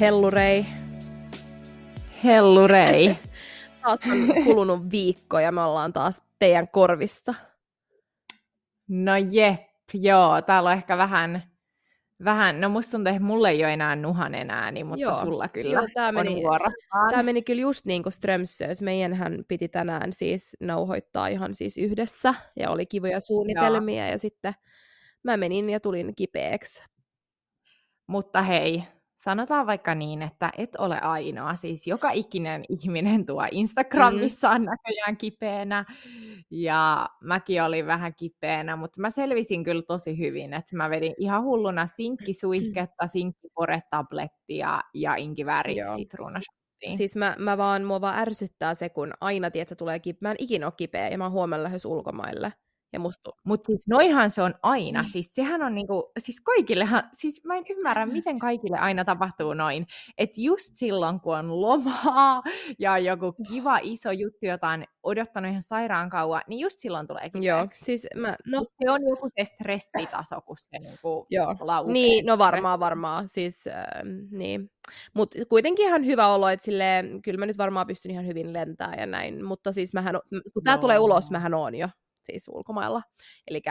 Hellurei. Hellurei. taas on kulunut viikko ja me ollaan taas teidän korvista. No jep, joo. Täällä on ehkä vähän, vähän no musta tuntuu, että mulle ei ole enää nuhan enää, niin, mutta joo. sulla kyllä joo, tää meni, on vuoro. Tämä meni kyllä just niin kuin Strömsös. Meidänhän piti tänään siis nauhoittaa ihan siis yhdessä ja oli kivoja suunnitelmia joo. ja sitten mä menin ja tulin kipeäksi. Mutta hei, sanotaan vaikka niin, että et ole ainoa. Siis joka ikinen ihminen tuo Instagramissaan mm. näköjään kipeänä. Ja mäkin olin vähän kipeänä, mutta mä selvisin kyllä tosi hyvin, että mä vedin ihan hulluna sinkkisuihketta, sinkkiporetablettia ja inkivääri-sitruuna Siis mä, mä vaan, mua vaan ärsyttää se, kun aina, tiedät, tulee kipeä. Mä en ikinä ole kipeä ja mä oon huomenna lähes ulkomaille. Ja musta... Mutta siis noinhan se on aina. Niin. Siis sehän on niinku, siis kaikillehan, siis mä en ymmärrä, just. miten kaikille aina tapahtuu noin. Että just silloin, kun on lomaa ja joku kiva iso juttu, jota on odottanut ihan sairaan kauan, niin just silloin tulee kipeäksi. Joo, siis mä, no... Se on joku se stressitaso, kun se niinku Joo. laukee. Niin, no varmaan, varmaan. Siis, äh, niin. Mutta kuitenkin ihan hyvä olo, että silleen, kyllä mä nyt varmaan pystyn ihan hyvin lentämään ja näin. Mutta siis mähän, kun tää tulee ulos, mähän on jo siis ulkomailla. Eli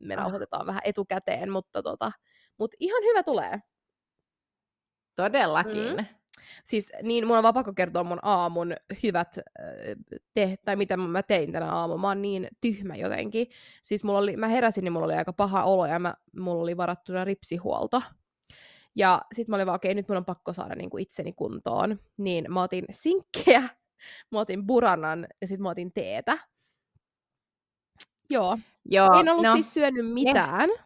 me ah. nauhoitetaan vähän etukäteen, mutta tota, mut ihan hyvä tulee. Todellakin. Mm. Siis niin, mun on vaan pakko kertoa mun aamun hyvät te, tai mitä mä tein tänä aamulla. Mä oon niin tyhmä jotenkin. Siis mulla oli, mä heräsin, niin mulla oli aika paha olo ja mä, mulla oli varattuna ripsihuolto. Ja sit mä olin vaan, okei, okay, nyt mun on pakko saada niin kuin itseni kuntoon. Niin mä otin sinkkejä, mä otin buranan ja sit mä otin teetä. Joo. Joo en ollut no, siis syönyt mitään. Ne,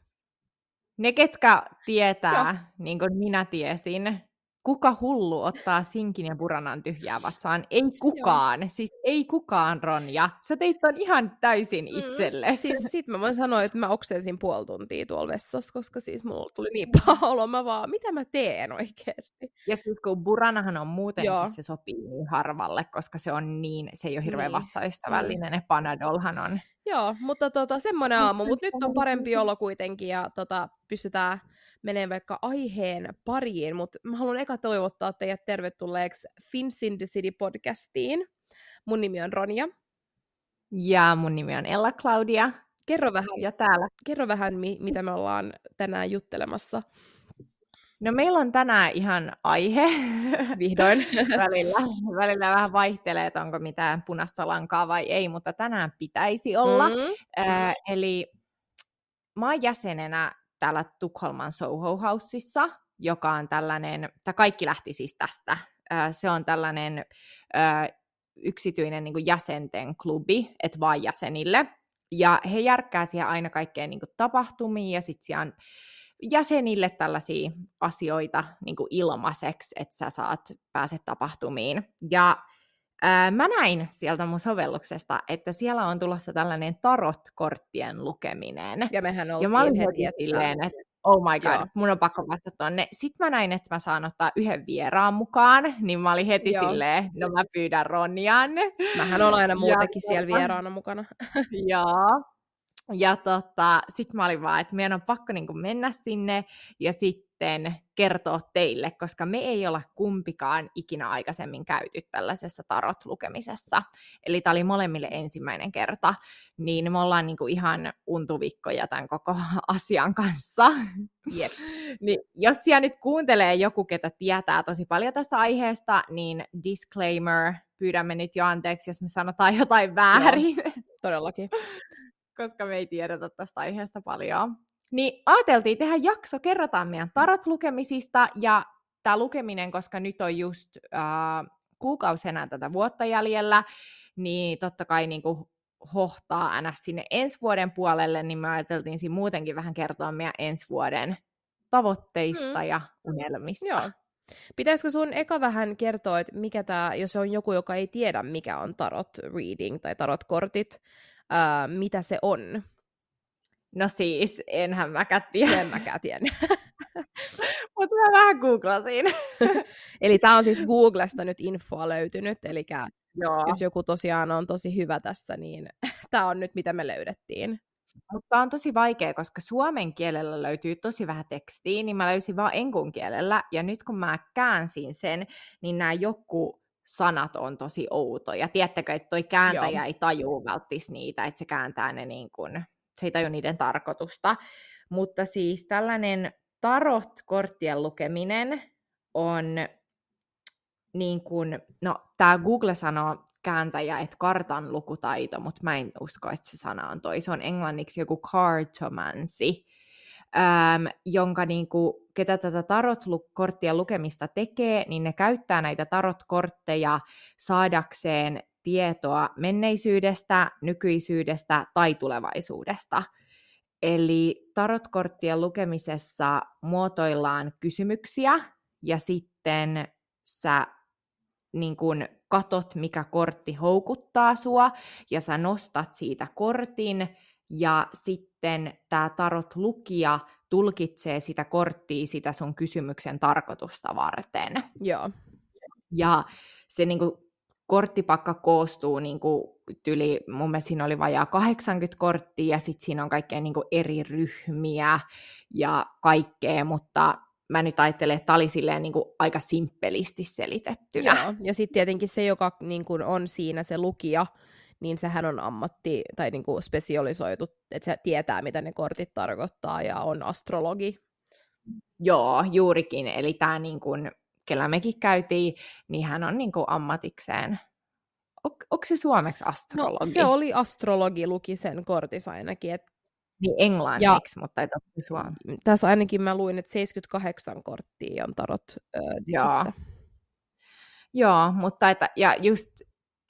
ne ketkä tietää, Joo. niin kuin minä tiesin, kuka hullu ottaa sinkin ja buranan tyhjää vatsaan? Ei kukaan. Joo. Siis ei kukaan, Ronja. Sä teit ton ihan täysin mm. itsellesi. Siis sit mä voin sanoa, että mä oksensin puoli tuntia tuolla vessassa, koska siis mulla tuli niin paha olo. Mä vaan, mitä mä teen oikeasti? Ja sit kun buranahan on muutenkin, Joo. se sopii niin harvalle, koska se on niin, se ei ole hirveän niin. vatsaystävällinen. Mm. Ja Panadolhan on. Joo, mutta tota, semmoinen aamu. Mutta nyt on parempi olo kuitenkin ja tota, pystytään menee vaikka aiheen pariin, mutta mä haluan eka toivottaa teidät tervetulleeksi Fins in the City podcastiin. Mun nimi on Ronja. Ja mun nimi on Ella Claudia. Kerro vähän, ja täällä. Kerro vähän mi- mitä me ollaan tänään juttelemassa. No meillä on tänään ihan aihe. Vihdoin. välillä, välillä vähän vaihtelee, että onko mitään punaista lankaa vai ei, mutta tänään pitäisi olla. Mm-hmm. Äh, eli mä oon jäsenenä täällä Tukholman Soho Houseissa, joka on tällainen, tai kaikki lähti siis tästä. Se on tällainen yksityinen niin jäsenten klubi, että vain jäsenille. Ja he järkkää siihen aina kaikkeen niin tapahtumia ja sitten siellä on jäsenille tällaisia asioita niin ilmaiseksi, että sä saat pääse tapahtumiin. Ja ää, mä näin sieltä mun sovelluksesta, että siellä on tulossa tällainen tarot-korttien lukeminen. Ja mehän oltiin ja mä olin heti, heti silleen, että oh my god, Joo. mun on pakko vastata tonne. Sitten mä näin, että mä saan ottaa yhden vieraan mukaan, niin mä olin heti Joo. silleen, no mä pyydän Ronjan. Mähän on aina muutenkin ja, siellä vieraana mukana. Joo. Ja tota, sitten mä olin vaan, että meidän on pakko niin mennä sinne ja sitten kertoa teille, koska me ei olla kumpikaan ikinä aikaisemmin käyty tällaisessa tarot-lukemisessa. Eli tämä oli molemmille ensimmäinen kerta, niin me ollaan niin ihan untuvikkoja tämän koko asian kanssa. Yep. niin, jos siellä nyt kuuntelee joku, ketä tietää tosi paljon tästä aiheesta, niin disclaimer, pyydämme nyt jo anteeksi, jos me sanotaan jotain väärin. Joo, todellakin koska me ei tiedetä tästä aiheesta paljon. Niin ajateltiin tehdä jakso, kerrotaan meidän tarot-lukemisista, ja tämä lukeminen, koska nyt on just äh, kuukausi enää tätä vuotta jäljellä, niin totta kai niin kuin hohtaa aina sinne ensi vuoden puolelle, niin me ajateltiin siinä muutenkin vähän kertoa meidän ensi vuoden tavoitteista mm. ja unelmista. Joo. Pitäisikö sun eka vähän kertoa, että mikä tämä, jos on joku, joka ei tiedä, mikä on tarot reading tai tarot kortit, uh, mitä se on? No siis, enhän mäkään tiedä. En mäkään tiedä. Mutta mä vähän googlasin. eli tämä on siis Googlesta nyt infoa löytynyt, eli jos joku tosiaan on tosi hyvä tässä, niin tämä on nyt mitä me löydettiin. mutta on tosi vaikea, koska suomen kielellä löytyy tosi vähän tekstiä, niin mä löysin vaan enkun kielellä, ja nyt kun mä käänsin sen, niin nämä joku sanat on tosi outoja. Tiedättekö, että toi kääntäjä Joo. ei tajuu välttis niitä, että se kääntää ne niin kuin, se ei taju niiden tarkoitusta. Mutta siis tällainen tarot-korttien lukeminen on niin kuin, no tämä Google sanoo kääntäjä, että kartan lukutaito, mutta mä en usko, että se sana on toi. Se on englanniksi joku cartomancy, ähm, jonka niin kuin, ketä tätä tarot-korttien lukemista tekee, niin ne käyttää näitä tarot-kortteja saadakseen tietoa menneisyydestä, nykyisyydestä tai tulevaisuudesta. Eli tarotkorttien lukemisessa muotoillaan kysymyksiä ja sitten sä niin kun katot, mikä kortti houkuttaa sua, ja sä nostat siitä kortin, ja sitten tämä tarot lukija tulkitsee sitä korttia sitä sun kysymyksen tarkoitusta varten. Joo. Ja se niin kuin, korttipakka koostuu niin kuin, tyli, mun mielestä siinä oli vajaa 80 korttia, ja sitten siinä on kaikkea niin kuin, eri ryhmiä ja kaikkea, mutta mä nyt ajattelen, että tämä oli silleen niin kuin aika simppelisti selitettynä. Joo, ja sitten tietenkin se, joka niin kuin on siinä se lukija, niin sehän on ammatti tai niin kuin spesialisoitu, että se tietää, mitä ne kortit tarkoittaa ja on astrologi. Joo, juurikin. Eli tämä, niin kuin, kellä mekin käytiin, niin hän on niin kuin ammatikseen. On, onko se suomeksi astrologi? No, se oli astrologi, luki sen kortissa ainakin. Et... Niin englanniksi, ja, mutta ei suomeksi. Tässä ainakin mä luin, että 78 korttia on tarot äh, Joo. Joo, mutta että, ja just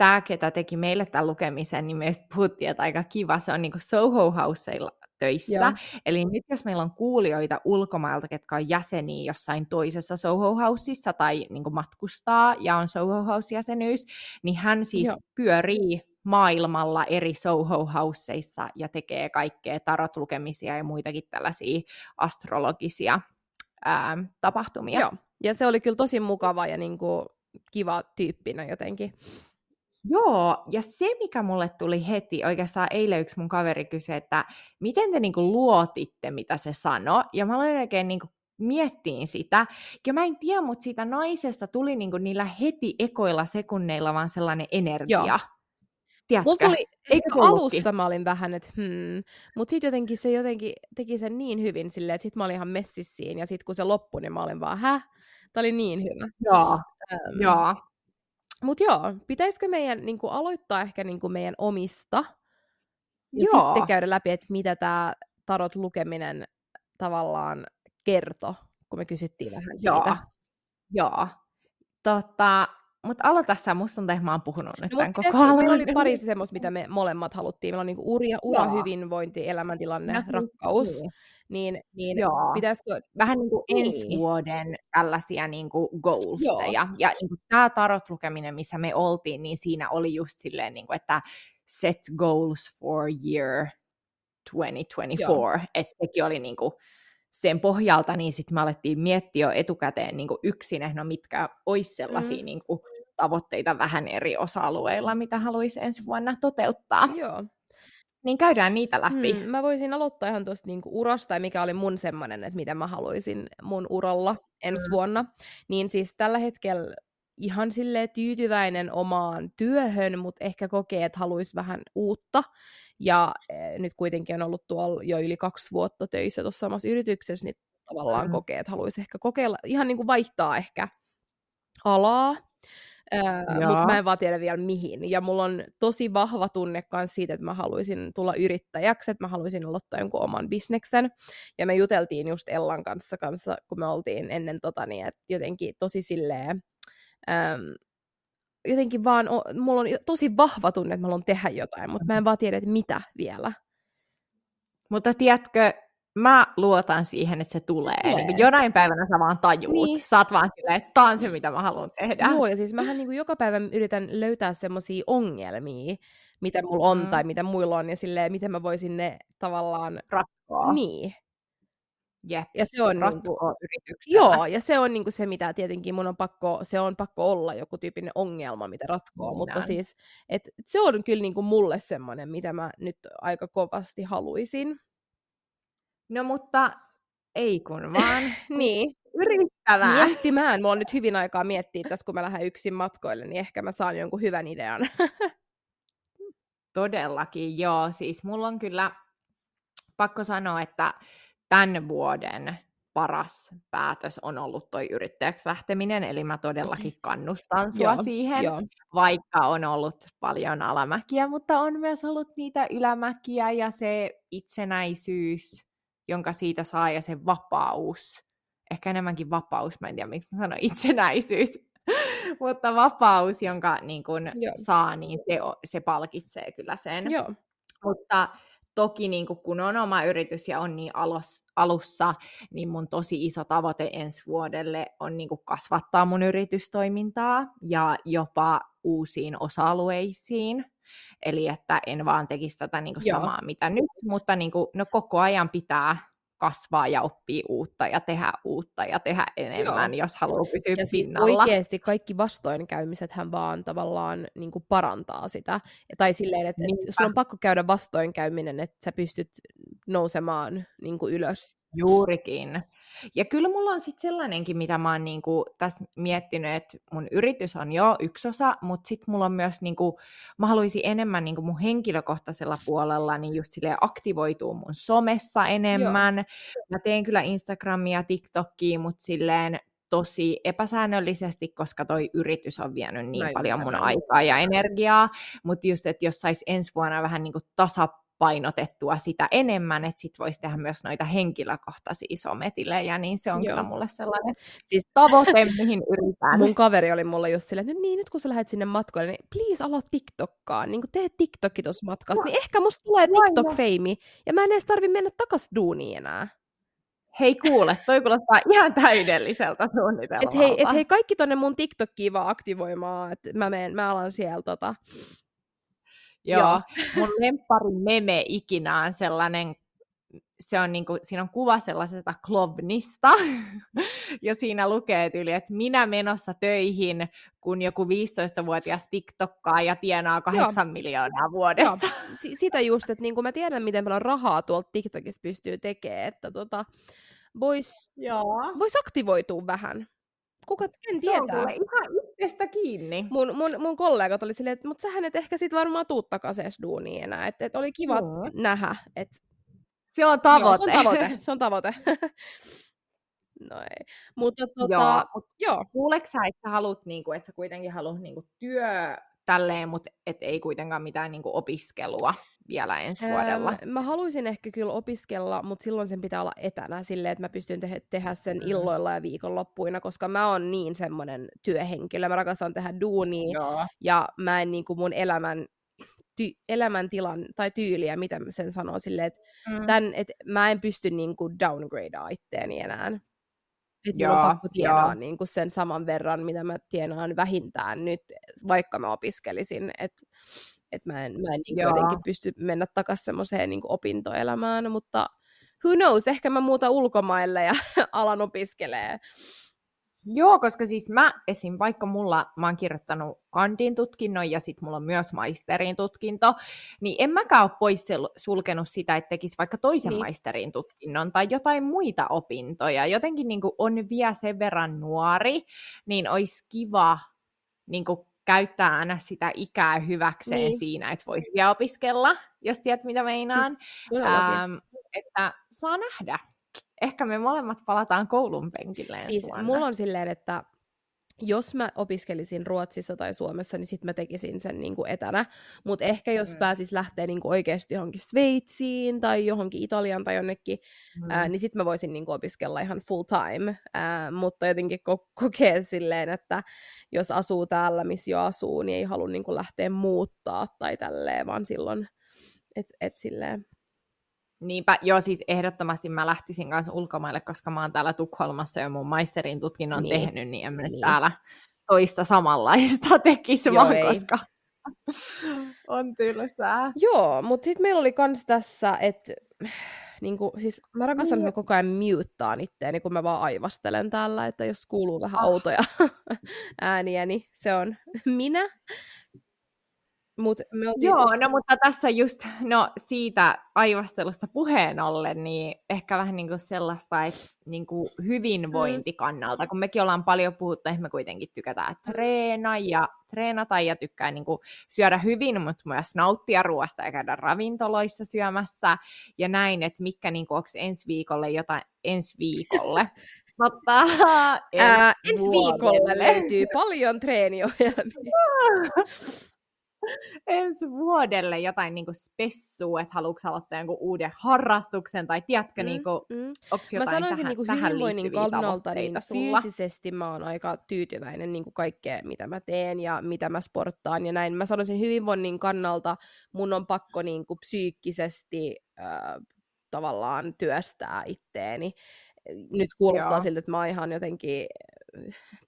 tämä, ketä teki meille tämän lukemisen, niin myös puhuttiin, että aika kiva, se on niin kuin Soho Houseilla töissä. Joo. Eli nyt jos meillä on kuulijoita ulkomailta, ketkä on jäseniä jossain toisessa Soho Houseissa tai niin kuin matkustaa ja on Soho House-jäsenyys, niin hän siis Joo. pyörii maailmalla eri Soho Houseissa ja tekee kaikkea tarotlukemisia ja muitakin tällaisia astrologisia ää, tapahtumia. Joo, ja se oli kyllä tosi mukava ja niin kuin kiva tyyppinä jotenkin. Joo, ja se mikä mulle tuli heti, oikeastaan eilen yksi mun kaveri kysyi, että miten te niinku luotitte, mitä se sanoi, ja mä aloin oikein niinku miettiin sitä, ja mä en tiedä, mutta siitä naisesta tuli niinku niillä heti ekoilla sekunneilla vaan sellainen energia. Joo. Mulla tuli, Eikö alussa mä olin vähän, että hmm, mutta sitten jotenkin se jotenkin teki sen niin hyvin silleen, että sit mä olin ihan messissiin, ja sitten kun se loppui, niin mä olin vaan, häh? Tämä oli niin hyvä. Joo, ähm, joo. Mutta joo, pitäisikö meidän niin kuin, aloittaa ehkä niin kuin, meidän omista ja joo. sitten käydä läpi, että mitä tämä tarot lukeminen tavallaan kertoo, kun me kysyttiin vähän siitä. Joo, joo. Tota, mutta aloita sä, musta tuntuu, että mä oon puhunut nyt no, tämän koko ajan. Meillä oli pari semmoista, mitä me molemmat haluttiin. Meillä on niinku ura, ura hyvinvointi, elämäntilanne, ja, rakkaus. Niin, niin, niin Joo. pitäisikö... Vähän niin kuin niin. ensi vuoden tällaisia niin kuin goalseja. Joo. Ja niin kuin tämä tarot-lukeminen, missä me oltiin, niin siinä oli just silleen, niin kuin, että set goals for year 2024. Että sekin oli niin kuin, sen pohjalta, niin sitten me alettiin miettiä jo etukäteen niin kuin yksin, no mitkä olisi sellaisia mm. niin kuin, tavoitteita vähän eri osa-alueilla, mitä haluaisi ensi vuonna toteuttaa. Joo. Niin käydään niitä läpi. Hmm, mä voisin aloittaa ihan tuosta niinku urasta, ja mikä oli mun semmoinen, että mitä mä haluaisin mun uralla ensi hmm. vuonna. Niin siis tällä hetkellä ihan sille tyytyväinen omaan työhön, mutta ehkä kokee, että haluaisi vähän uutta. Ja e, nyt kuitenkin on ollut tuolla jo yli kaksi vuotta töissä tuossa samassa yrityksessä, niin tavallaan mm. kokee, että haluaisi ehkä kokeilla, ihan niin kuin vaihtaa ehkä alaa. Öö, mutta mä en vaan tiedä vielä mihin. Ja mulla on tosi vahva tunne myös siitä, että mä haluaisin tulla yrittäjäksi, että mä haluaisin aloittaa jonkun oman bisneksen. Ja me juteltiin just Ellan kanssa, kanssa kun me oltiin ennen tota, niin että jotenkin tosi silleen, öö, jotenkin vaan, mulla on tosi vahva tunne, että mä haluan tehdä jotain, mutta mä en vaan tiedä, että mitä vielä. Mutta tiedätkö, mä luotan siihen, että se tulee. tulee. Niin jonain päivänä sä vaan tajuut. Niin. Sä oot vaan silleen, että tää on se, mitä mä haluan tehdä. Joo, ja siis mähän niin kuin joka päivä yritän löytää semmoisia ongelmia, mitä mulla on mm. tai mitä muilla on, ja silleen, miten mä voisin ne tavallaan... Ratkoa. Niin. Jep. Ja se on niinku, Joo, ja se on niinku se, mitä tietenkin mun on pakko, se on pakko olla joku tyyppinen ongelma, mitä ratkoo, Minä. mutta siis, et, se on kyllä niinku mulle semmoinen, mitä mä nyt aika kovasti haluaisin. No mutta ei kun vaan. niin. Yrittävää. Miettimään. Mulla on nyt hyvin aikaa miettiä tässä, kun mä lähden yksin matkoille, niin ehkä mä saan jonkun hyvän idean. Todellakin, joo. Siis mulla on kyllä pakko sanoa, että tämän vuoden paras päätös on ollut toi yrittäjäksi lähteminen, eli mä todellakin kannustan sua joo, siihen, joo. vaikka on ollut paljon alamäkiä, mutta on myös ollut niitä ylämäkiä ja se itsenäisyys, jonka siitä saa ja se vapaus, ehkä enemmänkin vapaus, mä en tiedä miksi mä sanon itsenäisyys, mutta vapaus, jonka niin kun saa, niin se, se palkitsee kyllä sen. Joo. Mutta toki niin kun on oma yritys ja on niin alus, alussa, niin mun tosi iso tavoite ensi vuodelle on niin kasvattaa mun yritystoimintaa ja jopa uusiin osa-alueisiin. Eli että en vaan tekisi tätä niin samaa mitä nyt, mutta niin kuin, no koko ajan pitää kasvaa ja oppii uutta ja tehdä uutta ja tehdä enemmän, Joo. jos haluaa pysyä ja siis pinnalla. oikeasti kaikki vastoinkäymiset hän vaan tavallaan niin kuin parantaa sitä. Tai silleen, että, että sulla on pakko käydä vastoinkäyminen, että sä pystyt nousemaan niin kuin ylös. Juurikin. Ja kyllä mulla on sitten sellainenkin, mitä mä oon niinku tässä miettinyt, että mun yritys on jo yksi osa, mutta sitten mulla on myös, niinku, mä haluaisin enemmän niinku mun henkilökohtaisella puolella niin just silleen aktivoituu mun somessa enemmän. Joo. Mä teen kyllä Instagramia TikTokia, mutta silleen tosi epäsäännöllisesti, koska toi yritys on vienyt niin Näin paljon mun aikaa ja energiaa, mutta just, että jos sais ensi vuonna vähän niin kuin painotettua sitä enemmän, että sit voisi tehdä myös noita henkilökohtaisia sometilejä, niin se on Joo. kyllä mulle sellainen siis tavoite, mihin yritän. Mun kaveri oli mulle just silleen, että nyt, niin, nyt kun sä lähdet sinne matkoille, niin please aloa TikTokkaan, niin kun teet TikTokki tuossa matkassa, no. niin ehkä musta tulee TikTok-feimi, ja mä en edes tarvi mennä takas duuniin enää. Hei kuule, toi kuulostaa ihan täydelliseltä suunnitelmalta. Et hei, et hei kaikki tonne mun TikTokkiin vaan aktivoimaan, että mä, meen, mä alan siellä tota, Joo, Joo. mun lemppari meme ikinä on sellainen, se on niinku, siinä on kuva sellaisesta klovnista, ja siinä lukee tyyli, että minä menossa töihin, kun joku 15-vuotias TikTokkaa ja tienaa 8 Joo. miljoonaa vuodessa. Joo. S- sitä just, että niinku mä tiedän, miten paljon rahaa tuolta TikTokista pystyy tekemään, että tota, voisi vois aktivoitua vähän kuka en tietää. Se on ihan itsestä kiinni. Mun, mun, mun kollegat oli silleen, että mut sähän et ehkä sit varmaan tuu takaisin duuniin enää. Että et oli kiva mm. nähdä. Et... Se on tavoite. Joo, se on tavoite. Se on tavoite. no ei. Mutta tota, joo. Mut joo. Kuuleeko sä, että sä haluat, niinku, että sä kuitenkin haluat niinku, työ tälleen, mutta et ei kuitenkaan mitään niinku, opiskelua? Vielä ensi vuodella? Ähm, mä haluaisin ehkä kyllä opiskella, mutta silloin sen pitää olla etänä silleen, että mä pystyn te- tehdä sen mm. illoilla ja viikonloppuina, koska mä oon niin semmoinen työhenkilö. Mä rakastan tehdä duunia Joo. ja mä en niin kuin mun elämän ty- elämäntilan tai tyyliä, mitä mä sen sanoo silleen, että mm. tän, et mä en pysty niin kuin downgradea itteeni enää. Että joo, on pakko tienaa niin kuin sen saman verran, mitä mä tienaan vähintään nyt, vaikka mä opiskelisin. Että että mä en, mä en niin jotenkin pysty mennä takaisin semmoiseen niin opintoelämään, mutta who knows, ehkä mä muuta ulkomaille ja alan opiskelee. Joo, koska siis mä esim. vaikka mulla, mä oon kirjoittanut kandin tutkinnon ja sitten mulla on myös maisterin tutkinto, niin en mäkään ole pois sulkenut sitä, että tekisi vaikka toisen niin. maisterin tutkinnon tai jotain muita opintoja. Jotenkin niin on vielä sen verran nuori, niin olisi kiva niin käyttää aina sitä ikää hyväkseen niin. siinä, että voisi vielä opiskella, jos tiedät mitä meinaan. Siis, ähm, että saa nähdä. Ehkä me molemmat palataan koulun penkilleen Siis suonna. mulla on silleen, että jos mä opiskelisin Ruotsissa tai Suomessa, niin sitten mä tekisin sen niin kuin etänä. Mutta ehkä jos mm. pääsis lähteä niin kuin oikeasti johonkin Sveitsiin tai johonkin Italian tai jonnekin, mm. ää, niin sitten mä voisin niin kuin opiskella ihan full time. Ää, mutta jotenkin ko- kokee silleen, että jos asuu täällä, missä jo asuu, niin ei halua niin kuin lähteä muuttaa tai tälleen, vaan silloin, että et silleen Niinpä, joo siis ehdottomasti mä lähtisin kanssa ulkomaille, koska mä oon täällä Tukholmassa jo mun maisterin tutkinnon niin. tehnyt, niin en mä niin. täällä toista samanlaista tekisi vaan, ei. koska on tylsää. Joo, mutta sitten meillä oli kans tässä, että niin kuin, siis mä rakastan, niin. että mä koko ajan muuttaan itteeni, kun mä vaan aivastelen täällä, että jos kuuluu vähän oh. outoja ääniä, niin se on minä. Mut me oltiin... Joo, no mutta tässä just no, siitä aivastelusta puheen ollen, niin ehkä vähän niin kuin sellaista, että niin kuin hyvinvointikannalta, mm. kun mekin ollaan paljon puhuttu, että me kuitenkin tykätään treena ja treenata ja tykkää niin kuin syödä hyvin, mutta myös nauttia ruoasta ja käydä ravintoloissa syömässä ja näin, että mikä niin kuin, onko ensi viikolle jotain ensi viikolle. Mutta ensi, ensi viikolle löytyy paljon treeniohjelmia. ensi vuodelle jotain niin spessua, että haluatko aloittaa jonkun uuden harrastuksen, tai tiedätkö, mm, niin kuin, mm. onko jotain mä sanoisin, tähän, niin tähän hyvinvoinnin kannalta, niin sulla? fyysisesti mä oon aika tyytyväinen niin kaikkea, mitä mä teen ja mitä mä sporttaan ja näin. Mä sanoisin hyvinvoinnin kannalta mun on pakko niin kuin psyykkisesti äh, tavallaan työstää itteeni. Nyt kuulostaa Joo. siltä, että mä oon ihan jotenkin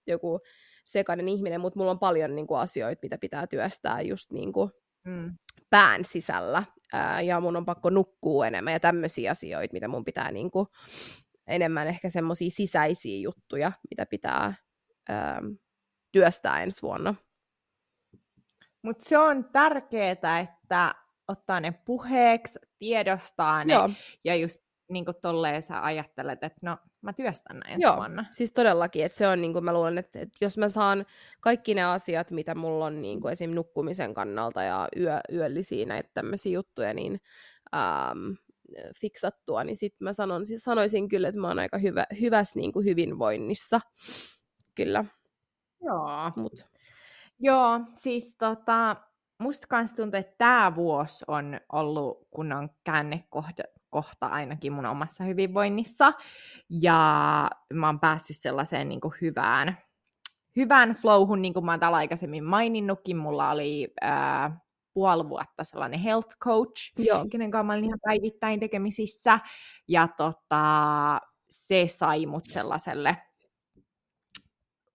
joku sekainen ihminen, mutta mulla on paljon niin kuin, asioita, mitä pitää työstää just niin kuin, mm. pään sisällä. Ää, ja mun on pakko nukkua enemmän ja tämmöisiä asioita, mitä mun pitää niin kuin, enemmän ehkä semmoisia sisäisiä juttuja, mitä pitää ää, työstää ensi vuonna. Mutta se on tärkeää, että ottaa ne puheeksi, tiedostaa ne Joo. ja just niin kuin tolleen sä ajattelet, että no mä työstän näin Joo, vuonna. siis todellakin, että se on niin kuin mä luulen, että, että jos mä saan kaikki ne asiat, mitä mulla on niin kuin esim. nukkumisen kannalta ja yö, yöllisiä näitä tämmöisiä juttuja, niin ähm, fiksattua, niin sitten mä sanon, siis sanoisin kyllä, että mä oon aika hyvä, hyvässä niin kuin hyvinvoinnissa. Kyllä. Joo. Mut. Joo, siis tota, musta kans tuntuu, että tämä vuosi on ollut kunnon käännekohta kohta ainakin mun omassa hyvinvoinnissa. Ja mä oon päässyt sellaiseen niin kuin hyvään, hyvään flowhun, niin kuin mä oon täällä aikaisemmin maininnutkin. Mulla oli ää, puoli vuotta sellainen health coach, Joo. kenen kanssa mä olin ihan päivittäin tekemisissä. Ja tota, se sai mut sellaiselle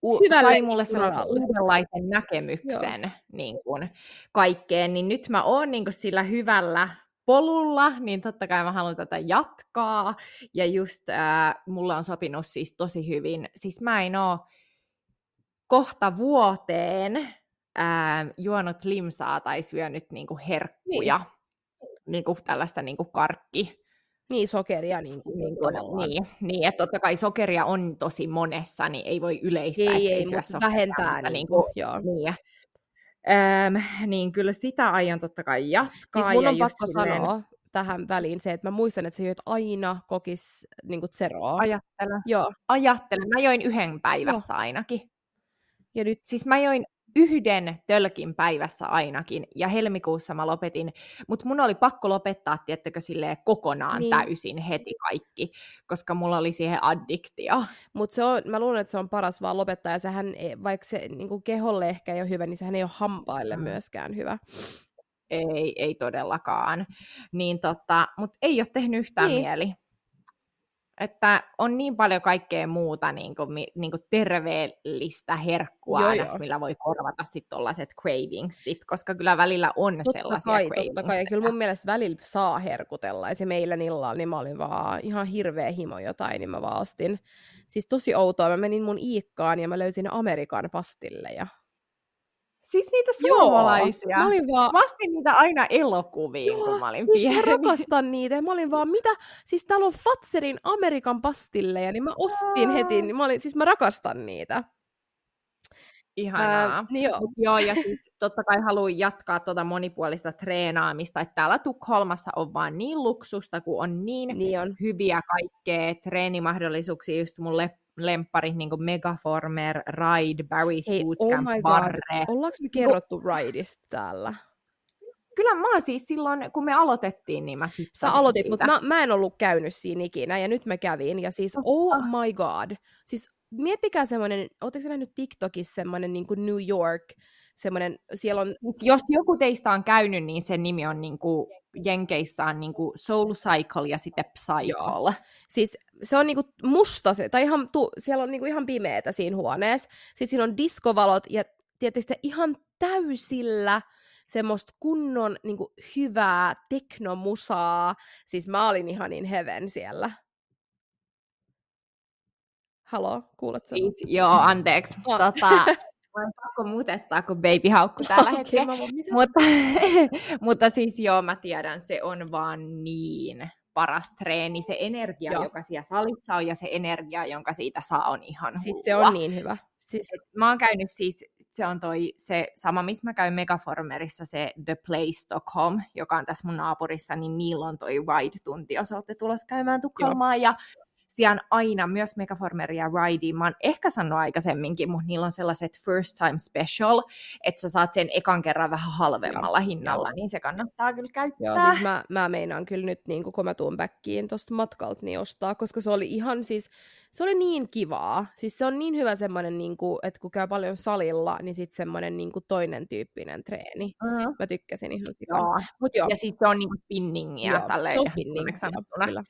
Hyvälle sai mulle sellaisen uudenlaisen näkemyksen niin kuin, kaikkeen, niin nyt mä oon niin kuin, sillä hyvällä polulla, niin totta kai mä haluan tätä jatkaa. Ja just äh, mulla on sopinut siis tosi hyvin. Siis mä en oo kohta vuoteen äh, juonut limsaa tai syönyt niinku herkkuja. Niin. Niinku tällaista niinku karkki. Niin, sokeria niin kuin, niin, kuin, niin, niin, että totta kai sokeria on tosi monessa, niin ei voi yleistää, ei, ei, syö sokeria, vähentää. Niin, niin kuin, joo. Niin, Öm, niin kyllä sitä aion totta kai jatkaa. Siis mun on pakko silleen... sanoa tähän väliin se, että mä muistan, että sä joit aina kokis niin kuin zeroa. Ajattelen. Joo. Ajattelen. Mä join yhden päivässä Joo. ainakin. Ja nyt siis mä join yhden tölkin päivässä ainakin, ja helmikuussa mä lopetin, mutta mun oli pakko lopettaa, tiettäkö, silleen kokonaan niin. täysin heti kaikki, koska mulla oli siihen addiktio. Mutta se on, mä luulen, että se on paras vaan lopettaa, ja sehän, vaikka se niin keholle ehkä ei ole hyvä, niin sehän ei ole hampaille mm. myöskään hyvä. Ei, ei todellakaan. Niin tota, mutta ei ole tehnyt yhtään niin. mieli. Että on niin paljon kaikkea muuta niin kuin, niin kuin terveellistä herkkua, joo, joo. millä voi korvata sitten tuollaiset cravingsit, koska kyllä välillä on totta sellaisia kai, Totta kai, ja kyllä mun mielestä välillä saa herkutella, ja se meillä illalla, niin mä olin vaan ihan hirveä himo jotain, niin mä vaan ostin. Siis tosi outoa, mä menin mun Iikkaan ja mä löysin Amerikan pastilleja. Siis niitä suomalaisia. Joo, mä, olin vaan... mä astin niitä aina elokuviin, Joo, kun mä olin siis pieni. Mä rakastan niitä. Mä olin vaan, mitä? Siis täällä on Fatserin Amerikan pastilleja, niin mä ostin heti. Niin mä olin, siis mä rakastan niitä. Ihanaa. Ää, niin joo. joo, ja siis totta kai haluan jatkaa tuota monipuolista treenaamista, että täällä Tukholmassa on vaan niin luksusta, kun on niin, niin on. hyviä kaikkea treenimahdollisuuksia, just mun lempparit, niin kuin Megaformer, Ride, Barry's Hei, Bootcamp, oh Barre. Ollaanko me kerrottu Rideista täällä? Kyllä mä siis silloin, kun me aloitettiin, niin mä Sä aloitit, mutta mä, mä en ollut käynyt siinä ikinä, ja nyt mä kävin, ja siis oh my god. Siis miettikää semmoinen, ootteko nähnyt TikTokissa semmoinen niin New York, semmoinen, siellä on... Jos joku teistä on käynyt, niin sen nimi on niin kuin, Jenkeissä on niin kuin Soul Cycle ja sitten Psycle. Joo. Siis se on niinku musta, se, tai ihan, tu, siellä on niinku ihan pimeätä siinä huoneessa. Sitten siinä on diskovalot ja tietysti ihan täysillä semmoista kunnon niin kuin, hyvää teknomusaa. Siis mä olin ihan niin heaven siellä. Halo, kuuletko? Siis, joo, anteeksi. Tota, mä en pakko mutettaa, kun baby haukku tällä okay, hetkellä. mutta, mutta siis joo, mä tiedän, se on vaan niin paras treeni. Se energia, joo. joka siellä salissa on, ja se energia, jonka siitä saa, on ihan Siis se on niin hyvä. Siis... mä oon käynyt siis, se on toi se sama, missä mä käyn Megaformerissa, se The Play Stockholm, joka on tässä mun naapurissa, niin niillä on toi Ride-tunti, jos olette tulossa käymään Tukholmaan, ja siellä aina myös Megaformeria ja Ridey, mä oon ehkä sanonut aikaisemminkin, mutta niillä on sellaiset first time special, että sä saat sen ekan kerran vähän halvemmalla Joo. hinnalla, Joo. niin se kannattaa kyllä käyttää. Joo, siis mä, mä meinaan kyllä nyt, niin kun mä tuun backiin tuosta matkalta, niin ostaa, koska se oli ihan siis, se oli niin kivaa. Siis se on niin hyvä semmoinen, niin kuin, että kun käy paljon salilla, niin sitten semmoinen niin kuin toinen tyyppinen treeni. Mm-hmm. Mä tykkäsin ihan sitä. Mut joo. Ja sitten se on niin kuin spinningia. Joo, tälleen, se on spinning. Joo,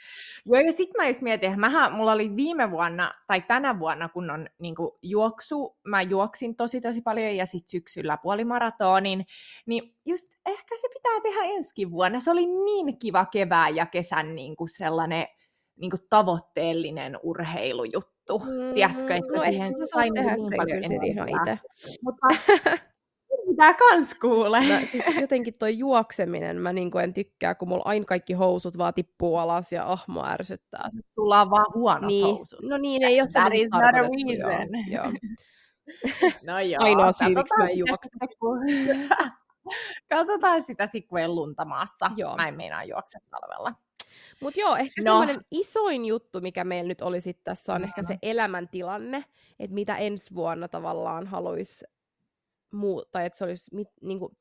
joo, ja sitten mä just mietin, että mähän, mulla oli viime vuonna, tai tänä vuonna, kun on niin kuin juoksu, mä juoksin tosi tosi paljon, ja sitten syksyllä puolimaratonin, niin just ehkä se pitää tehdä ensi vuonna. Se oli niin kiva kevään ja kesän niin kuin sellainen niin kuin tavoitteellinen urheilujuttu. Mm, Tiedätkö, että no siihen sä saat tehdä niin sen ihan itse. Mutta mitä kans kuulee. No, siis jotenkin toi juokseminen, mä niin en tykkää, kun mulla aina kaikki housut vaan tippuu alas ja ah, mua ärsyttää. Sulla on vaan huonot niin. housut. No niin, ei ole That is not a reason. Joo, joo. no joo. Ainoa syy, miksi mä en juokse. Katsotaan sitä sitten, lunta maassa. Joo. Mä en meinaa juokse talvella. Mutta joo, ehkä no. semmoinen isoin juttu, mikä meillä nyt oli tässä, on mm-hmm. ehkä se elämäntilanne, että mitä ensi vuonna tavallaan haluaisi muuttaa, tai että se olisi mit, niinku,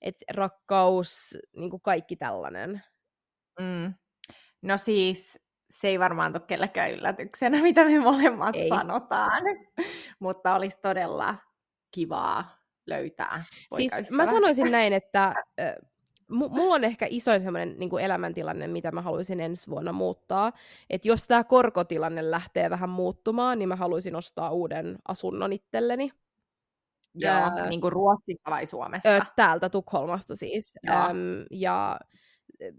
et rakkaus, niinku kaikki tällainen. Mm. No siis se ei varmaan tule kellekään yllätyksenä, mitä me molemmat ei. sanotaan, mutta olisi todella kivaa löytää Siis mä sanoisin näin, että mulla on ehkä isoin semmoinen niin elämäntilanne, mitä mä haluaisin ensi vuonna muuttaa. Että jos tämä korkotilanne lähtee vähän muuttumaan, niin mä haluaisin ostaa uuden asunnon itselleni. Joo, öö, niin kuin Ruotsista vai Suomesta? Öö, täältä Tukholmasta siis. Öm, ja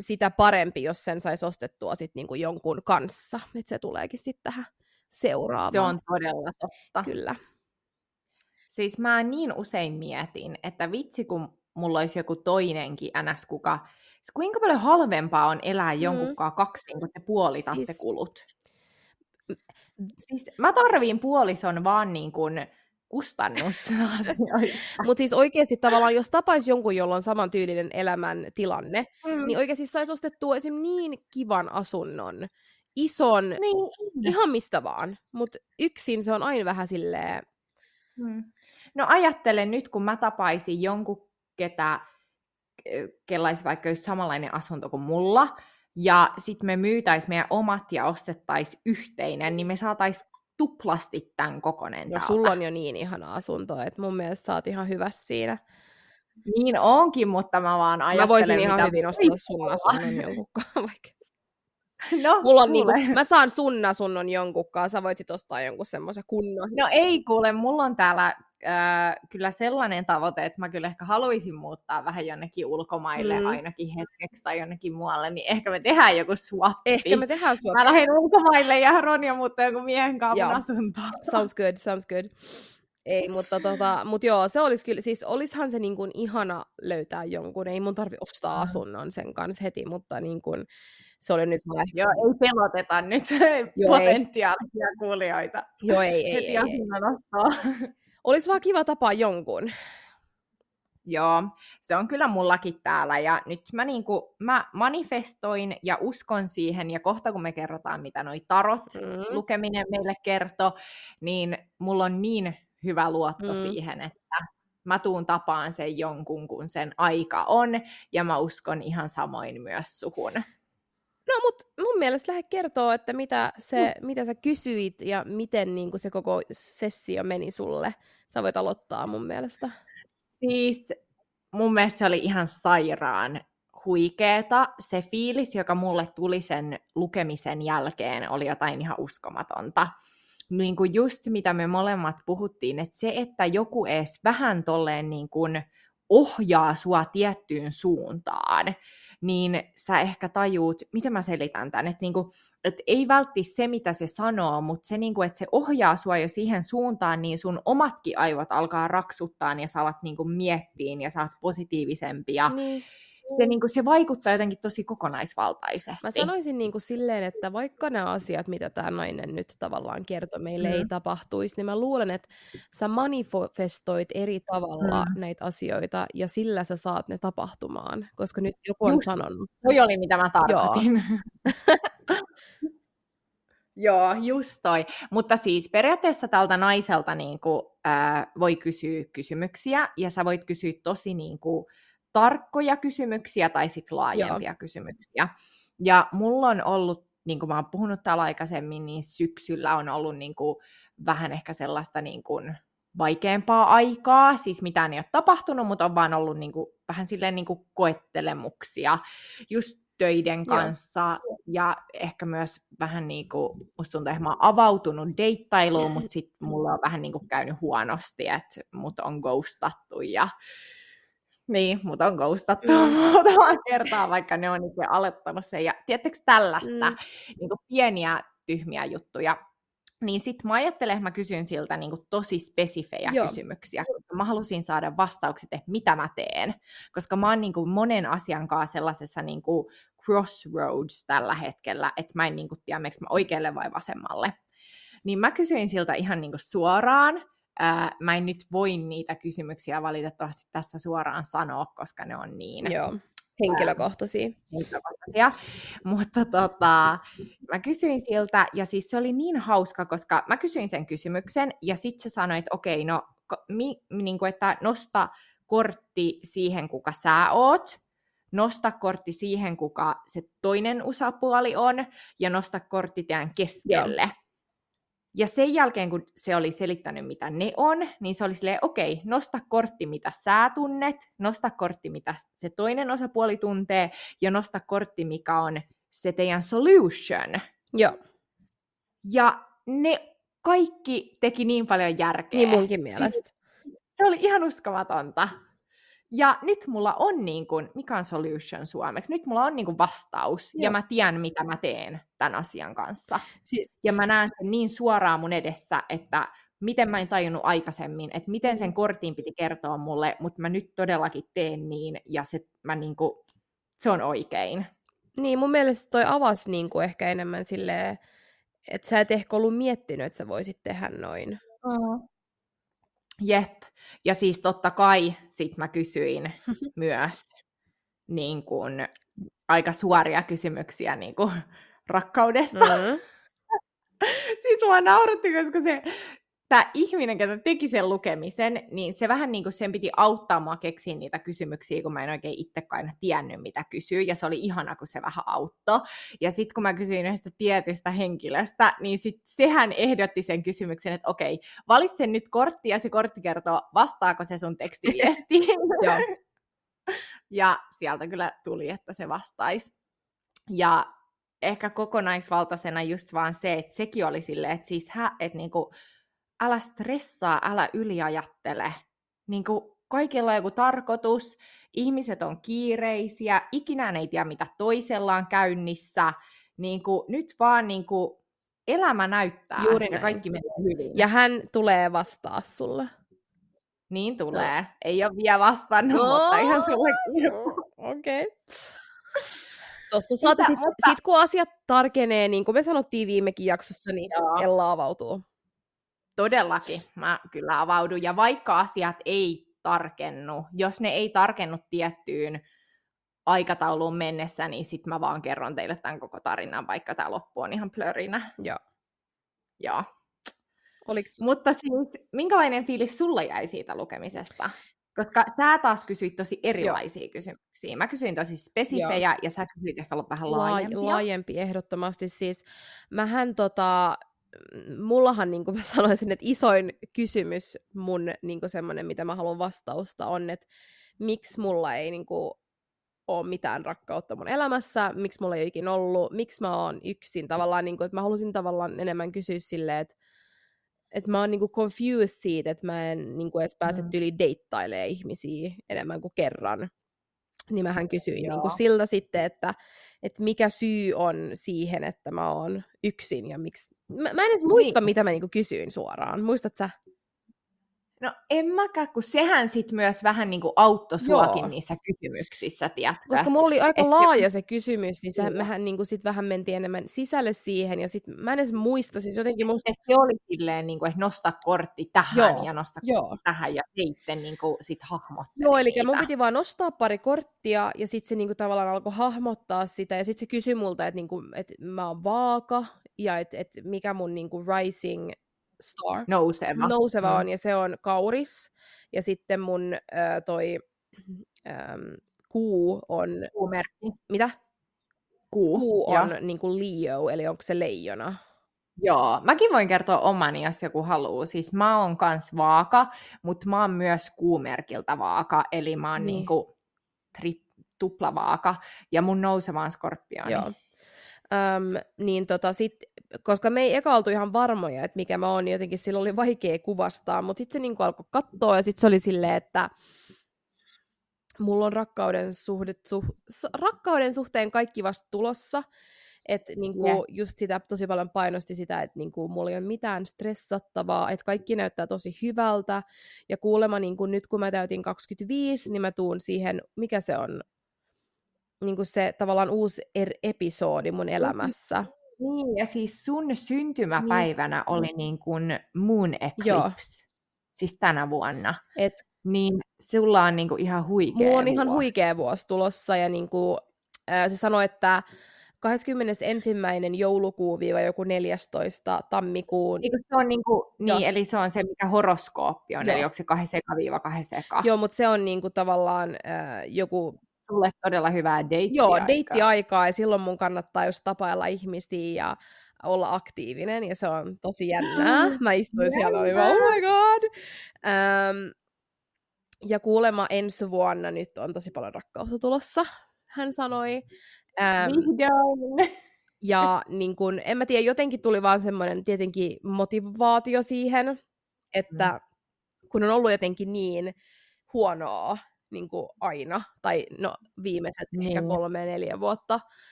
sitä parempi, jos sen saisi ostettua sit niinku jonkun kanssa. Että se tuleekin sitten tähän seuraamaan. Se on todella totta. Kyllä. Siis mä niin usein mietin, että vitsi kun mulla olisi joku toinenkin NS, kuka... Siis kuinka paljon halvempaa on elää mm. jonkunkaan kaksi, kun te puolitatte siis... kulut? Siis mä tarviin puolison vaan niin kuin kustannus. Mutta siis oikeasti tavallaan, jos tapaisi jonkun, jolla on samantyylinen elämäntilanne, mm. niin oikeasti saisi ostettua esim. niin kivan asunnon, ison, niin. ihan mistä vaan. Mutta yksin se on aina vähän silleen... Mm. No ajattelen nyt, kun mä tapaisin jonkun ketä, kellaisi vaikka just samanlainen asunto kuin mulla, ja sitten me myytäis meidän omat ja ostettaisiin yhteinen, niin me saatais tuplasti tämän kokonen No sulla on jo niin ihana asunto, että mun mielestä sä oot ihan hyvä siinä. Niin onkin, mutta mä vaan ajattelen, Mä voisin ihan hyvin ostaa sun asunnon jonkunkaan vaikka. No, Mulla on niinku, mä saan sun asunnon jonkunkaan, sä voit ostaa jonkun semmoisen kunnon. No ei kuule, mulla on täällä äh, kyllä sellainen tavoite, että mä kyllä ehkä haluaisin muuttaa vähän jonnekin ulkomaille mm. ainakin hetkeksi tai jonnekin muualle, niin ehkä me tehdään joku swappi. Ehkä me tehdään swappi. Mä lähden ulkomaille ja Ronja muuttaa jonkun miehen kanssa asuntoon. Sounds good, sounds good. Ei, mutta tota, mut joo, se olisi kyllä, siis olisihan se niin kuin ihana löytää jonkun, ei mun tarvi ostaa mm. asunnon sen kanssa heti, mutta niin kuin, se oli nyt vaan... Joo, ei peloteta nyt joo, potentiaalisia ei. kuulijoita. Joo, ei, ei, ei, ei. Olisi vaan kiva tapaa jonkun. Joo, se on kyllä mullakin täällä ja nyt mä, niinku, mä manifestoin ja uskon siihen ja kohta kun me kerrotaan mitä noi tarot mm. lukeminen meille kertoo, niin mulla on niin hyvä luotto mm. siihen, että mä tuun tapaan sen jonkun kun sen aika on ja mä uskon ihan samoin myös suhun. No, mutta mun mielestä lähde kertoo, että mitä, se, mm. mitä sä kysyit ja miten niin se koko sessio meni sulle. Sä voit aloittaa mun mielestä. Siis mun mielestä se oli ihan sairaan huikeeta. Se fiilis, joka mulle tuli sen lukemisen jälkeen, oli jotain ihan uskomatonta. Niin kuin just mitä me molemmat puhuttiin, että se, että joku edes vähän tolleen niin kuin ohjaa sua tiettyyn suuntaan, niin sä ehkä tajuut, miten mä selitän tämän, että niinku, et ei vältti se, mitä se sanoo, mutta se, niinku, että se ohjaa sua jo siihen suuntaan, niin sun omatkin aivot alkaa raksuttaa ja sä alat niinku miettiin ja sä oot positiivisempi ja niin se, niin kuin, se vaikuttaa jotenkin tosi kokonaisvaltaisesti. Mä sanoisin niin kuin silleen, että vaikka nämä asiat, mitä tämä nainen nyt tavallaan kertoi, meille mm. ei tapahtuisi, niin mä luulen, että sä manifestoit eri tavalla mm. näitä asioita ja sillä sä saat ne tapahtumaan, koska nyt joku on Just, sanonut. Toi oli mitä mä tarkoitin. Joo, just toi. Mutta siis periaatteessa tältä naiselta niin kuin, äh, voi kysyä kysymyksiä, ja sä voit kysyä tosi niin kuin, tarkkoja kysymyksiä tai sitten laajempia Joo. kysymyksiä. Ja mulla on ollut, niin kuin mä oon puhunut täällä aikaisemmin, niin syksyllä on ollut niin kuin vähän ehkä sellaista niin kuin vaikeampaa aikaa, siis mitään ei ole tapahtunut, mutta on vaan ollut niin kuin, vähän silleen niin kuin koettelemuksia just töiden kanssa Joo. ja ehkä myös vähän niin kuin, musta tuntuu, että mä oon avautunut deittailuun, mutta sitten mulla on vähän niin kuin käynyt huonosti, että mut on ghostattu ja niin, mutta on ghostattu mm. muutama kertaa, vaikka ne on itse alettanut sen. Ja tiedättekö tällaista mm. niin kuin pieniä tyhmiä juttuja, niin sitten mä ajattelen, että mä kysyn siltä niin kuin tosi spesifejä Joo. kysymyksiä. Mä halusin saada vastaukset, että mitä mä teen. Koska mä oon niin kuin monen asian kanssa sellaisessa niin kuin crossroads tällä hetkellä, että mä en niin kuin tiedä, mä oikealle vai vasemmalle. Niin mä kysyin siltä ihan niin kuin suoraan, Ää, mä en nyt voi niitä kysymyksiä valitettavasti tässä suoraan sanoa, koska ne on niin... Joo, henkilökohtaisia. Ää, henkilökohtaisia. Mutta tota, mä kysyin siltä, ja siis se oli niin hauska, koska mä kysyin sen kysymyksen, ja sitten se sanoi, että okei, no, mi, niin kuin, että nosta kortti siihen, kuka sä oot, nosta kortti siihen, kuka se toinen osapuoli on, ja nosta kortti teidän keskelle. Joo. Ja sen jälkeen, kun se oli selittänyt, mitä ne on, niin se oli silleen, okei, okay, nosta kortti, mitä sä tunnet, nosta kortti, mitä se toinen osapuoli tuntee, ja nosta kortti, mikä on se teidän solution. Joo. Ja ne kaikki teki niin paljon järkeä. Niin munkin mielestä. Siis, se oli ihan uskomatonta. Ja nyt mulla on niin kuin, mikä on solution suomeksi? Nyt mulla on niin kuin vastaus Joo. ja mä tiedän, mitä mä teen tämän asian kanssa. Siis, ja mä näen sen niin suoraan mun edessä, että miten mä en tajunnut aikaisemmin, että miten sen kortin piti kertoa mulle, mutta mä nyt todellakin teen niin ja se, mä niin kuin, se on oikein. Niin, mun mielestä toi avasi niin kuin ehkä enemmän silleen, että sä et ehkä ollut miettinyt, että sä voisit tehdä noin. Mm. Jep. Ja siis totta kai sit mä kysyin myös niin kun, aika suoria kysymyksiä niin kun, rakkaudesta. Mm-hmm. siis mua nauratti, koska se tämä ihminen, joka teki sen lukemisen, niin se vähän niin kuin sen piti auttaa mua keksiä niitä kysymyksiä, kun mä en oikein itsekään tiennyt, mitä kysyä, ja se oli ihana, kun se vähän auttoi. Ja sitten kun mä kysyin yhdestä tietystä henkilöstä, niin sit sehän ehdotti sen kysymyksen, että okei, valitse nyt kortti, ja se kortti kertoo, vastaako se sun tekstiviestiin. ja sieltä kyllä tuli, että se vastaisi. Ja ehkä kokonaisvaltaisena just vaan se, että sekin oli silleen, että siis hä, että niinku, älä stressaa, älä yliajattele. Niin kuin kaikilla on joku tarkoitus, ihmiset on kiireisiä, ikinä ei tiedä mitä toisella on käynnissä. Niin kuin, nyt vaan niin kuin, elämä näyttää Juuri ja näin. kaikki menee hyvin. Ja hän tulee vastaa sulle. Niin tulee. No. Ei ole vielä vastannut, no. mutta ihan sulle Okei. Okay. Tuosta saata sitten, mutta... sit, kun asiat tarkenee, niin kuin me sanottiin viimekin jaksossa, niin Joo. Ella avautuu. Todellakin mä kyllä avaudun. Ja vaikka asiat ei tarkennu, jos ne ei tarkennu tiettyyn aikatauluun mennessä, niin sit mä vaan kerron teille tämän koko tarinan, vaikka tämä loppu on ihan plörinä. Joo. Joo. Oliks... Mutta siis, minkälainen fiilis sulla jäi siitä lukemisesta? Koska sä taas kysyit tosi erilaisia Joo. kysymyksiä. Mä kysyin tosi spesifejä Joo. ja sä kysyit ehkä vähän laajempia. Laajempi ehdottomasti. Siis mähän tota, mullahan, niin kuin mä sanoisin, että isoin kysymys mun niin kuin semmoinen, mitä mä haluan vastausta, on, että miksi mulla ei niin kuin, ole mitään rakkautta mun elämässä, miksi mulla ei ole ikinä ollut, miksi mä oon yksin tavallaan, niin kuin, että mä halusin tavallaan enemmän kysyä silleen, että että mä oon niinku confused siitä, että mä en niinku edes pääse Mm. yli deittailee ihmisiä enemmän kuin kerran. Niin mähän kysyin Joo. niinku siltä sitten, että, että mikä syy on siihen, että mä oon yksin ja miksi... Mä, mä en edes muista, Niin. mitä mä niinku kysyin suoraan. Muistat sä? No en mäkään, kun sehän sit myös vähän niin kuin auttoi suakin Joo. niissä kysymyksissä, tiedätkö? Koska mulla oli aika Et- laaja se kysymys, niin Kyllä. mehän niinku sit vähän mentiin enemmän sisälle siihen, ja sit mä en edes muista, siis jotenkin musta... se oli silleen, niin kuin, että nosta kortti tähän Joo, ja nosta Joo. kortti tähän ja sitten niin kuin, sit hahmotteli Joo, eli niitä. mun piti vaan nostaa pari korttia, ja sitten se niinku tavallaan alkoi hahmottaa sitä, ja sitten se kysyi multa, että niinku, et mä oon vaaka, ja että et mikä mun niinku rising star, Nouseva. nouseva Mm. on, ja se on kauris, ja sitten mun ö, toi äm, kuu on, Kuumerkki. mitä? Kuu. Kuu on niinku Leo, eli onko se leijona? Joo, mäkin voin kertoa omani, jos joku haluaa. Siis mä oon kans vaaka, mutta mä oon myös kuumerkiltä vaaka, eli mä oon niin. niinku tri, tuplavaaka, ja mun nouseva on skorpioni. Joo. Öm, niin tota sit, koska me ei eka oltu ihan varmoja, että mikä mä oon, niin jotenkin sillä oli vaikea kuvastaa, mutta sitten se niinku alkoi katsoa ja sitten se oli silleen, että mulla on rakkauden, suhde, su, rakkauden suhteen kaikki vasta tulossa, että niinku Jep. just sitä tosi paljon painosti sitä, että niinku mulla ei ole mitään stressattavaa, että kaikki näyttää tosi hyvältä, ja kuulemma niinku nyt kun mä täytin 25, niin mä tuun siihen, mikä se on, niinku se tavallaan uusi er- episodi mun elämässä. Niin, ja siis sun syntymäpäivänä niin. oli niin kuin moon eclipse, Joo. siis tänä vuonna. Et Niin sulla on niin kuin ihan huikea mulla on ihan vuosi. huikea vuosi tulossa, ja niinku, ää, se sanoi, että 21. joulukuu viiva joku 14. tammikuun. Eikö se on niin kuin, niin, eli se on se, mikä horoskooppi on, Joo. eli onko se kahden seka viiva kahden seka? Joo, mutta se on niinku tavallaan ää, joku Sulle todella hyvää deittiä. Joo, deittiaikaa ja silloin mun kannattaa just tapailla ihmisiä ja olla aktiivinen ja se on tosi jännää. Mä istuin siellä vaan, oh my god. Ähm, ja kuulemma ensi vuonna nyt on tosi paljon rakkautta tulossa, hän sanoi. Vihdoin. ja niin kun, en mä tiedä, jotenkin tuli vaan semmoinen tietenkin motivaatio siihen, että kun on ollut jotenkin niin huonoa niin kuin aina, tai no viimeiset niin. ehkä kolme, neljä vuotta,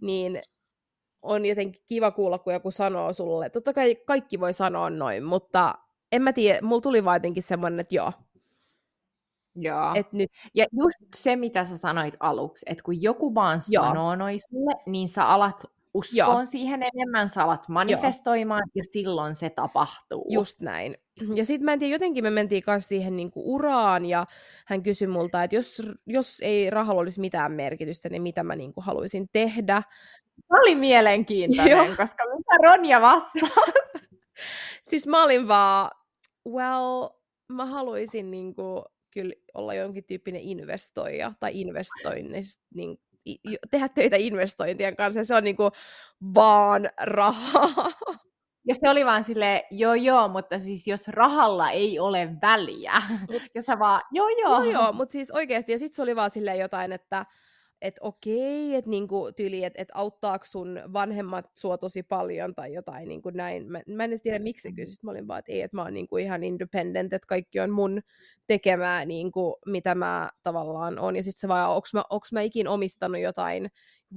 niin on jotenkin kiva kuulla, kun joku sanoo sulle. Totta kai kaikki voi sanoa noin, mutta en mä tiedä, mulla tuli vaan jotenkin semmoinen, että joo, Joo. että nyt, Ja just se, mitä sä sanoit aluksi, että kun joku vaan Joo. sanoo noi sulle, niin sä alat uskoon siihen enemmän, sä alat manifestoimaan, ja silloin se tapahtuu. Just näin. Ja sitten mä en tiedä, jotenkin me mentiin kanssa siihen niinku uraan, ja hän kysyi multa, että jos, jos ei rahalla olisi mitään merkitystä, niin mitä mä niinku haluaisin tehdä. Tämä oli mielenkiintoinen, Joo. koska mitä Ronja vastaa? Siis mä olin vaan, well, mä haluaisin niinku kyllä olla jonkin tyyppinen investoija tai investoinnista, niin, tehdä töitä investointien kanssa, ja se on niinku vaan rahaa. Ja se oli vaan silleen, joo joo, mutta siis jos rahalla ei ole väliä, ja sä vaan, joo joo. Joo, joo, mutta siis oikeasti, ja sitten se oli vaan silleen jotain, että et okei, että niinku tyyli, että et auttaako sun vanhemmat sua tosi paljon tai jotain niinku näin. Mä, mä en edes tiedä, miksi se kysyi. Sit Mä olin vaan, että ei, että mä oon niinku ihan independent, että kaikki on mun tekemää, niinku, mitä mä tavallaan on. Ja sitten se vaan, onks mä, onks mä ikin omistanut jotain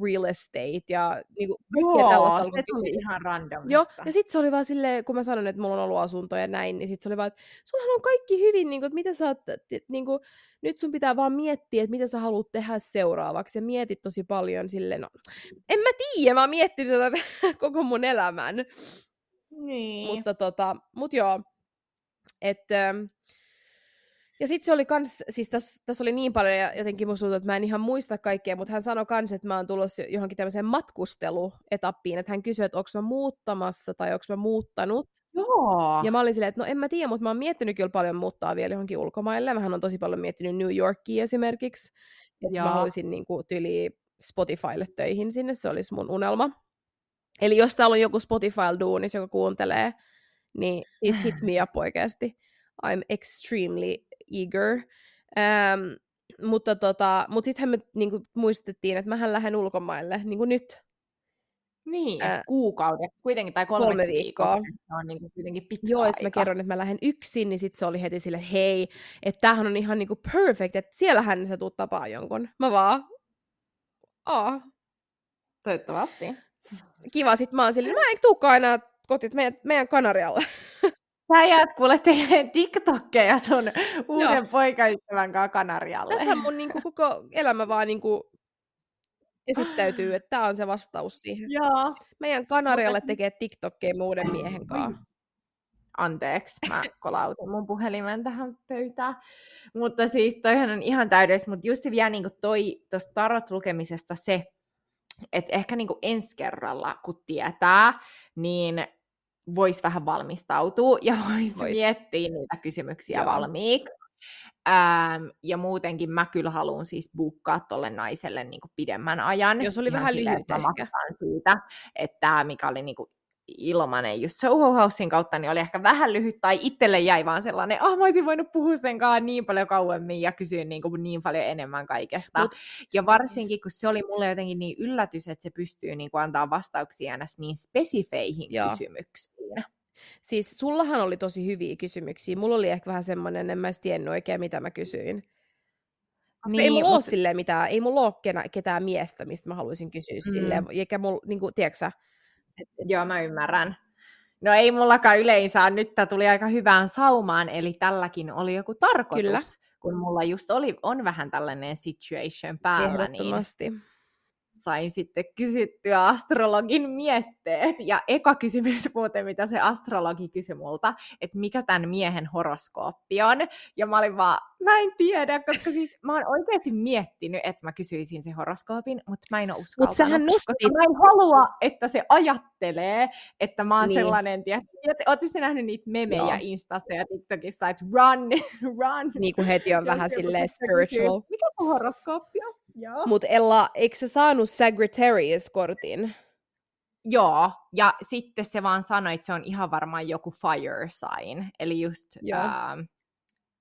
real estate ja niinku, kaikkea tällaista Joo, alkoi se tuli kysyä. ihan randomista. Joo, ja sitten se oli vaan silleen, kun mä sanoin, että mulla on ollut asunto ja näin, niin sitten se oli vaan, että sullahan on kaikki hyvin, niin kuin, että mitä sä oot, niin kuin, nyt sun pitää vaan miettiä, että mitä sä haluat tehdä seuraavaksi, ja mietit tosi paljon silleen, no, en mä tiedä, mä oon miettinyt tätä koko mun elämän, Niin. mutta tota, mut joo, että, ja sitten se oli kans, siis tässä täs oli niin paljon, ja jotenkin musta tuntuu, että mä en ihan muista kaikkea, mutta hän sanoi kans, että mä oon tulossa johonkin tämmöiseen matkusteluetappiin, että hän kysyi, että onko mä muuttamassa tai onko mä muuttanut, Joo. ja mä olin silleen, että no en mä tiedä, mutta mä oon miettinyt kyllä paljon muuttaa vielä johonkin ulkomaille. Mähän on tosi paljon miettinyt New Yorkia esimerkiksi. Että mä Joo. haluaisin niin kuin, tyli Spotifylle töihin sinne, se olisi mun unelma. Eli jos täällä on joku Spotify-duunis, joka kuuntelee, niin siis hit me up oikeasti. I'm extremely eager. Ähm, mutta tota, mut sittenhän me niinku, muistettiin, että mähän lähden ulkomaille niinku nyt. Niin, äh, kuukaudeksi kuitenkin, tai kolme viikkoa. Se on niin kuin kuitenkin pitkä Joo, aika. mä kerron, että mä lähden yksin, niin sitten se oli heti sille, että hei, että tämähän on ihan niinku perfect, että siellähän sä tuut tapaa jonkun. Mä vaan, aa. Toivottavasti. Kiva, sit mä oon silleen, mä en tuukaan enää kotiin meidän, meidän Kanarialle. Sä jäät kuule tekemään TikTokkeja sun uuden Joo. poikaystävän kanssa Kanarialle. Tässä mun niinku, koko elämä vaan niinku, esittäytyy, että tämä on se vastaus siihen. Joo. Meidän Kanarialle tekee TikTokkeja uuden miehen kanssa. Anteeksi, mä kolautin mun puhelimen tähän pöytään. Mutta siis toihan on ihan täydessä, mutta just vielä niin toi tuosta tarot-lukemisesta se, että ehkä niin ensi kerralla, kun tietää, niin voisi vähän valmistautua ja voisi vois. miettiä niitä kysymyksiä Joo. valmiiksi. Ähm, ja muutenkin mä kyllä haluan siis buukkaa tolle naiselle niin kuin pidemmän ajan. Jos oli vähän lyhyt ehkä. siitä, että mikä oli niin kuin ilmanen just Soho Housein kautta, niin oli ehkä vähän lyhyt, tai itselle jäi vaan sellainen, ah, oh, mä olisin voinut puhua sen kanssa niin paljon kauemmin ja kysyä niin, kuin niin paljon enemmän kaikesta. Mut, ja varsinkin, kun se oli mulle jotenkin niin yllätys, että se pystyy niin kuin antaa vastauksia niin spesifeihin Joo. kysymyksiin. Siis sullahan oli tosi hyviä kysymyksiä. Mulla oli ehkä vähän semmoinen, en mä edes tiennyt oikein, mitä mä kysyin. Koska niin, ei mulla mutta... ole silleen mitään, ei mulla ole ketään miestä, mistä mä haluaisin kysyä mm. silleen, eikä mulla, niin kuin, tiedätkö et, et... Joo, mä ymmärrän. No ei mullakaan yleensä, nyt tämä tuli aika hyvään saumaan, eli tälläkin oli joku tarkoitus, Kyllä. kun mulla just oli, on vähän tällainen situation päällä. Niin Ehdottomasti. Niin sain sitten kysyttyä astrologin mietteet. Ja eka kysymys muuten, mitä se astrologi kysyi multa, että mikä tämän miehen horoskooppi on. Ja mä olin vaan, mä en tiedä, koska siis mä oon oikeasti miettinyt, että mä kysyisin sen horoskoopin, mutta mä en ole uskaltanut. Mutta sähän nostit... Koska mä en halua, että se ajattelee, että mä oon niin. sellainen, tiedä, Ootte nähnyt niitä memejä Joo. Instassa ja TikTokissa, että run, run. Niin kuin heti on vähän silleen spiritual. Mikä sun horoskooppi on? Mutta Ella, eikö sä saanut Sagittarius-kortin? Joo, ja sitten se vaan sanoi, että se on ihan varmaan joku fire sign, eli just ää,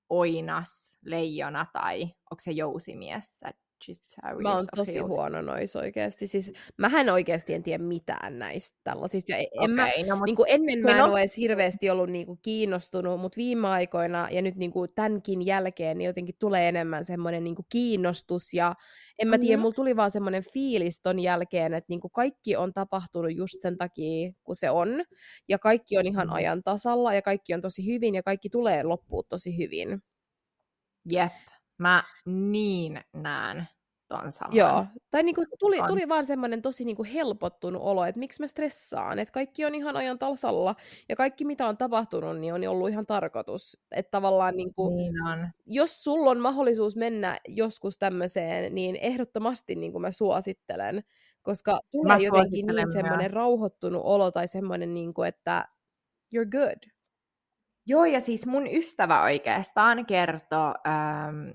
oinas, leijona tai onko se jousimies, Sagittarius. Mä oon tosi huono nois oikeasti. Siis, mähän oikeasti en tiedä mitään näistä tällaisista. Ja en okay, mä, no, mut... niin kuin ennen mä en no... ole edes hirveästi ollut niin kuin kiinnostunut, mutta viime aikoina ja nyt niin kuin tämänkin jälkeen niin jotenkin tulee enemmän semmoinen niin kuin kiinnostus. Ja en mä tiedä, mm-hmm. mulla tuli vaan semmoinen fiilis ton jälkeen, että niin kuin kaikki on tapahtunut just sen takia, kun se on. Ja kaikki on ihan mm-hmm. ajan tasalla ja kaikki on tosi hyvin ja kaikki tulee loppuun tosi hyvin. Jep, mä niin näen saman. Joo, tai niinku tuli, tuli vaan semmoinen tosi niinku helpottunut olo, että miksi mä stressaan, että kaikki on ihan ajan tasalla, ja kaikki mitä on tapahtunut, niin on ollut ihan tarkoitus. Että tavallaan niinku, niin on. jos sulla on mahdollisuus mennä joskus tämmöiseen, niin ehdottomasti niinku mä suosittelen, koska tulee jotenkin niin semmoinen rauhoittunut olo tai semmoinen, niinku, että you're good. Joo, ja siis mun ystävä oikeastaan kertoo, ähm,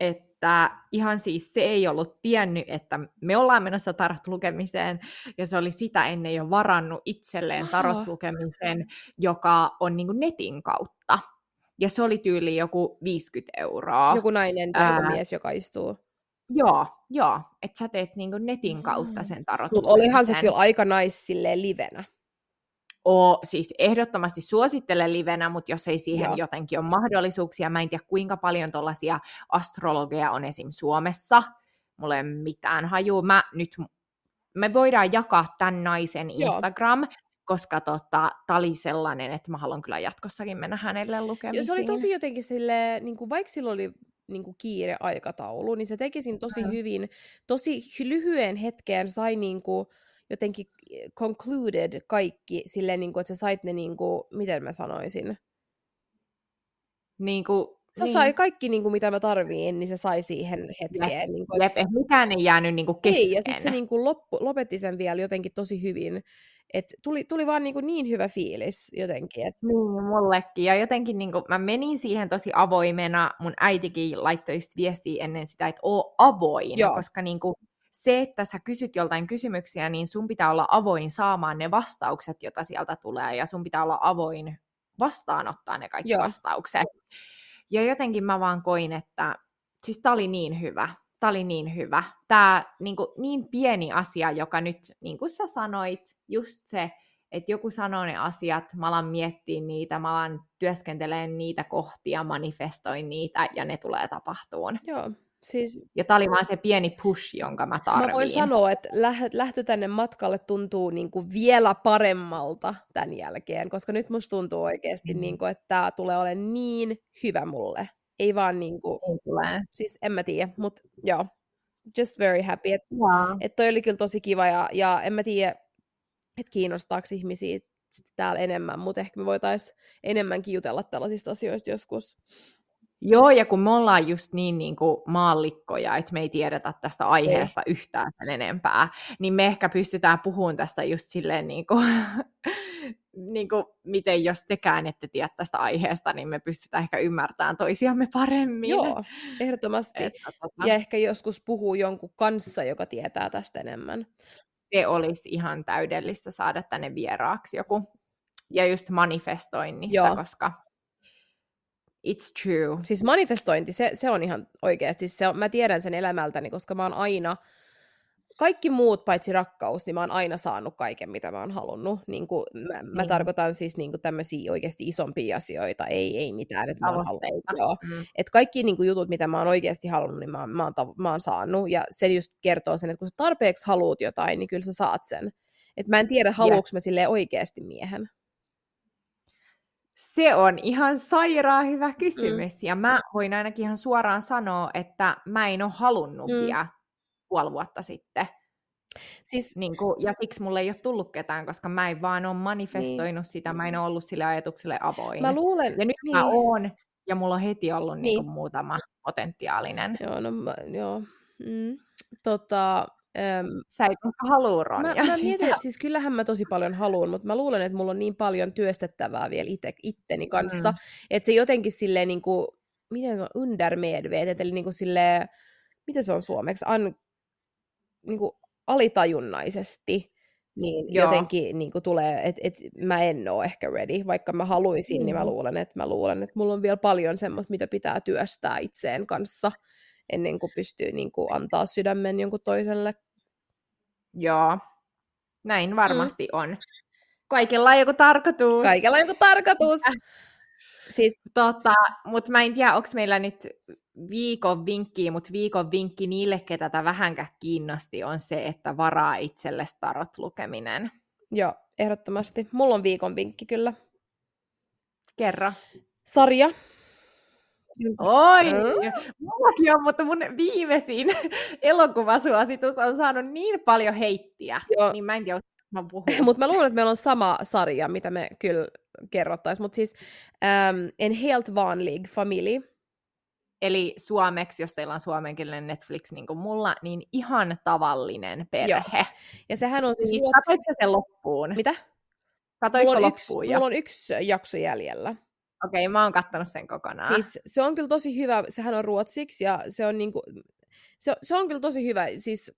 että ihan siis se ei ollut tiennyt, että me ollaan menossa tarot-lukemiseen, ja se oli sitä ennen jo varannut itselleen tarot-lukemisen, joka on niin kuin netin kautta. Ja se oli tyyli joku 50 euroa. Joku nainen tai joku mies, joka istuu. Joo, joo. Että sä teet niin netin kautta sen tarot Mutta olihan se kyllä aika nais livenä oo, siis ehdottomasti suosittele livenä, mutta jos ei siihen Joo. jotenkin ole mahdollisuuksia, mä en tiedä kuinka paljon tuollaisia astrologeja on esim. Suomessa, mulla ei ole mitään hajua. Mä nyt, me voidaan jakaa tämän naisen Instagram, Joo koska tota, tämä oli sellainen, että mä haluan kyllä jatkossakin mennä hänelle lukemisiin. se oli tosi jotenkin sille, niin kuin, vaikka sillä oli niin kuin kiire aikataulu, niin se teki tosi hyvin. Tosi lyhyen hetkeen sai niin kuin, jotenkin concluded kaikki silleen, niin kuin, että sä sait ne, niin kuin, miten mä sanoisin? Niin kuin, Sä niin. sai kaikki, niin kuin, mitä mä tarviin, niin se sai siihen hetkeen. Jep, niin kuin, jep, että mikään ei jäänyt niin kuin kesken. Ei, ja sitten se niin kuin, loppu, lopetti sen vielä jotenkin tosi hyvin. Et tuli, tuli vaan niin, kuin niin hyvä fiilis jotenkin. Et... Niin, mullekin. Ja jotenkin niin kuin, mä menin siihen tosi avoimena. Mun äitikin laittoi viestiä ennen sitä, että oo avoin. Joo. Koska niin kuin, se, että sä kysyt joltain kysymyksiä, niin sun pitää olla avoin saamaan ne vastaukset, joita sieltä tulee, ja sun pitää olla avoin vastaanottaa ne kaikki Joo. vastaukset. Ja jotenkin mä vaan koin, että siis tää oli niin hyvä. Tämä oli niin hyvä. Tämä niin, kuin, niin pieni asia, joka nyt, niin kuin sä sanoit, just se, että joku sanoo ne asiat, mä alan miettiä niitä, mä alan työskentelemään niitä kohtia, manifestoin niitä, ja ne tulee tapahtuun. Joo, siis... Ja tämä oli vaan se pieni push, jonka mä tarviin. Mä voin sanoa, että lähtö tänne matkalle tuntuu niin kuin vielä paremmalta tämän jälkeen, koska nyt musta tuntuu oikeasti, mm. niin kuin, että tämä tulee olemaan niin hyvä mulle. Ei vaan niin kuin... Ei tule. Siis en mä tiedä, mutta joo. Just very happy. Että et toi oli kyllä tosi kiva ja, ja en mä tiedä, että kiinnostaako ihmisiä täällä enemmän, mutta ehkä me voitaisiin enemmänkin jutella tällaisista asioista joskus. Joo, ja kun me ollaan just niin, niin kuin maallikkoja, että me ei tiedetä tästä aiheesta ei. yhtään sen enempää, niin me ehkä pystytään puhumaan tästä just silleen, niin kuin, niin kuin, miten jos tekään ette tiedä tästä aiheesta, niin me pystytään ehkä ymmärtämään toisiamme paremmin. Joo, ehdottomasti. Että, tota... Ja ehkä joskus puhuu jonkun kanssa, joka tietää tästä enemmän se olisi ihan täydellistä saada tänne vieraaksi joku. Ja just manifestoinnista, Joo. koska it's true. Siis manifestointi, se, se on ihan oikeasti, se on, mä tiedän sen elämältäni, koska mä oon aina kaikki muut paitsi rakkaus, niin mä oon aina saanut kaiken, mitä mä oon halunnut. niin kuin, mä, mä niin. tarkoitan siis niin kuin tämmöisiä oikeasti isompia asioita, ei, ei mitään, että mä oon halunnut. Joo. Mm. Et kaikki niin kuin jutut, mitä mä oon oikeasti halunnut, niin mä, mä, oon, mä oon saanut. Ja se just kertoo sen, että kun sä tarpeeksi haluat jotain, niin kyllä sä saat sen. Et mä en tiedä, haluuks yeah. mä silleen oikeasti miehen. Se on ihan sairaan hyvä kysymys. Mm. Ja mä voin ainakin ihan suoraan sanoa, että mä en ole halunnut mm. vielä puoli vuotta sitten. Siis, niin kuin, ja siksi mulle ei ole tullut ketään, koska mä en vaan ole manifestoinut niin. sitä, mä en ole ollut sille ajatukselle avoin. Mä luulen, ja nyt niin. mä oon, ja mulla on heti ollut niin. Niin kuin, muutama potentiaalinen. Joo, no mä, joo. Mm. Tota, Öm, Sä et halua Ronja. Mä, mä mietin, että siis kyllähän mä tosi paljon haluan, mutta mä luulen, että mulla on niin paljon työstettävää vielä ite, itteni kanssa, mm. että se jotenkin silleen niin kuin, miten se on, undermedvetet, eli niin kuin silleen, miten se on suomeksi, An, niin kuin alitajunnaisesti, niin Joo. jotenkin niin kuin tulee, että et mä en ole ehkä ready, vaikka mä haluaisin, mm. niin mä mm. luulen, että mä luulen, että mulla on vielä paljon semmoista, mitä pitää työstää itseen kanssa, ennen kuin pystyy niin kuin antaa sydämen jonkun toiselle. Joo, näin varmasti mm. on. Kaikella on joku tarkoitus. Kaikella on joku tarkoitus. Siis, tota, mutta mä en tiedä, onko meillä nyt viikon vinkki, mutta viikon vinkki niille, ketä tätä vähänkään kiinnosti, on se, että varaa itselle tarot lukeminen. Joo, ehdottomasti. Mulla on viikon vinkki kyllä. Kerro. Sarja. Oi! Mm. Mullakin on, mutta mun viimeisin elokuvasuositus on saanut niin paljon heittiä, Joo. niin mä en tiedä, mä puhun. mutta mä luulen, että meillä on sama sarja, mitä me kyllä kerrottaisiin. Mutta siis um, En helt vanlig familj Eli suomeksi, jos teillä on suomenkielinen Netflix niin kuin mulla, niin ihan tavallinen perhe. Joo. Ja sehän on siis... Niin, ruotsi... Katoitko sen loppuun? Mitä? Katoitko mulla on loppuun yksi, Mulla on yksi jakso jäljellä. Okei, okay, mä oon kattanut sen kokonaan. Siis se on kyllä tosi hyvä, sehän on ruotsiksi ja se on niinku, se, se on kyllä tosi hyvä, siis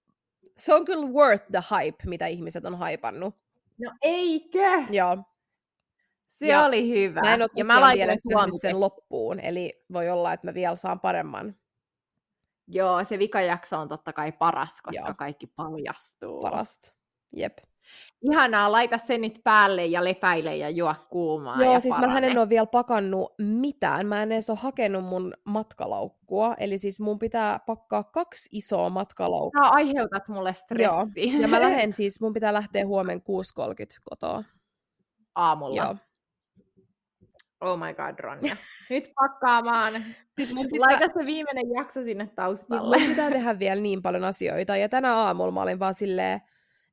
se on kyllä worth the hype, mitä ihmiset on haipannut. No eikö? Joo. Se ja oli hyvä. Mä en ole ja mä vielä sen loppuun, eli voi olla, että mä vielä saan paremman. Joo, se vikajakso on totta kai paras, koska Joo. kaikki paljastuu. Parasta, jep. Ihanaa, laita sen nyt päälle ja lepäile ja juo kuumaa Joo, ja siis mä en ole vielä pakannut mitään. Mä en edes ole hakenut mun matkalaukkua. Eli siis mun pitää pakkaa kaksi isoa matkalaukkua. Sä aiheutat mulle stressi. Joo. Ja mä lähden siis, mun pitää lähteä huomenna 6.30 kotoa. Aamulla? Joo. Oh my god, Ronja. Nyt pakkaamaan. Siis mun pitää... Laita se viimeinen jakso sinne taustalle. Siis mun pitää tehdä vielä niin paljon asioita. Ja tänä aamulla mä olin vaan silleen,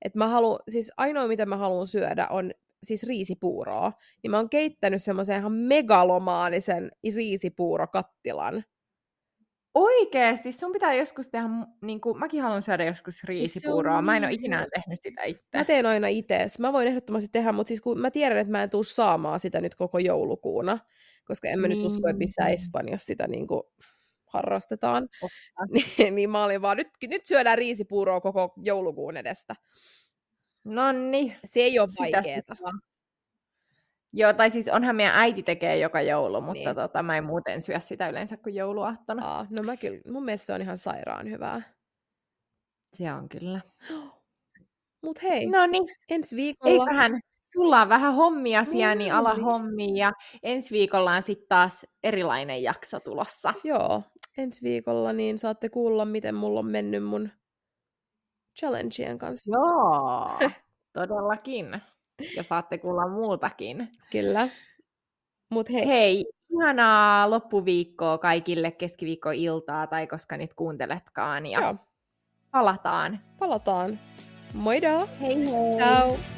että mä haluan, siis ainoa mitä mä haluan syödä on siis riisipuuroa. Niin mä oon keittänyt semmoisen ihan megalomaanisen riisipuurokattilan. Oikeesti, sun pitää joskus tehdä, niin kuin, mäkin haluan syödä joskus riisipuuroa, siis mä en ole niin ikinä tehnyt sitä itse. Mä teen aina itse, mä voin ehdottomasti tehdä, mutta siis kun mä tiedän, että mä en tuu saamaan sitä nyt koko joulukuuna, koska en mä niin. nyt usko, että missään niin. Espanjassa sitä niin kuin harrastetaan. niin, niin mä olin vaan, nyt, nyt syödään riisipuuroa koko joulukuun edestä. No niin. Se ei ole vaikeeta. Joo, tai siis onhan meidän äiti tekee joka joulu, mutta Niin. tota, mä en muuten syö sitä yleensä kuin jouluaattona. Aa, no mä kyllä, mun mielestä se on ihan sairaan hyvää. Se on kyllä. Mut hei, No niin, ensi viikolla... eiköhän sulla on vähän hommia siellä, niin ala hommia. Ja ensi viikolla on sitten taas erilainen jakso tulossa. Joo, ensi viikolla niin saatte kuulla, miten mulla on mennyt mun challengeen kanssa. Joo, todellakin. Ja saatte kuulla muutakin. Kyllä. Mut hei, Hei, ihanaa loppuviikkoa kaikille keskiviikkoiltaa tai koska nyt kuunteletkaan. Ja Joo. palataan. palataan. Moido! Hei hei! Ciao!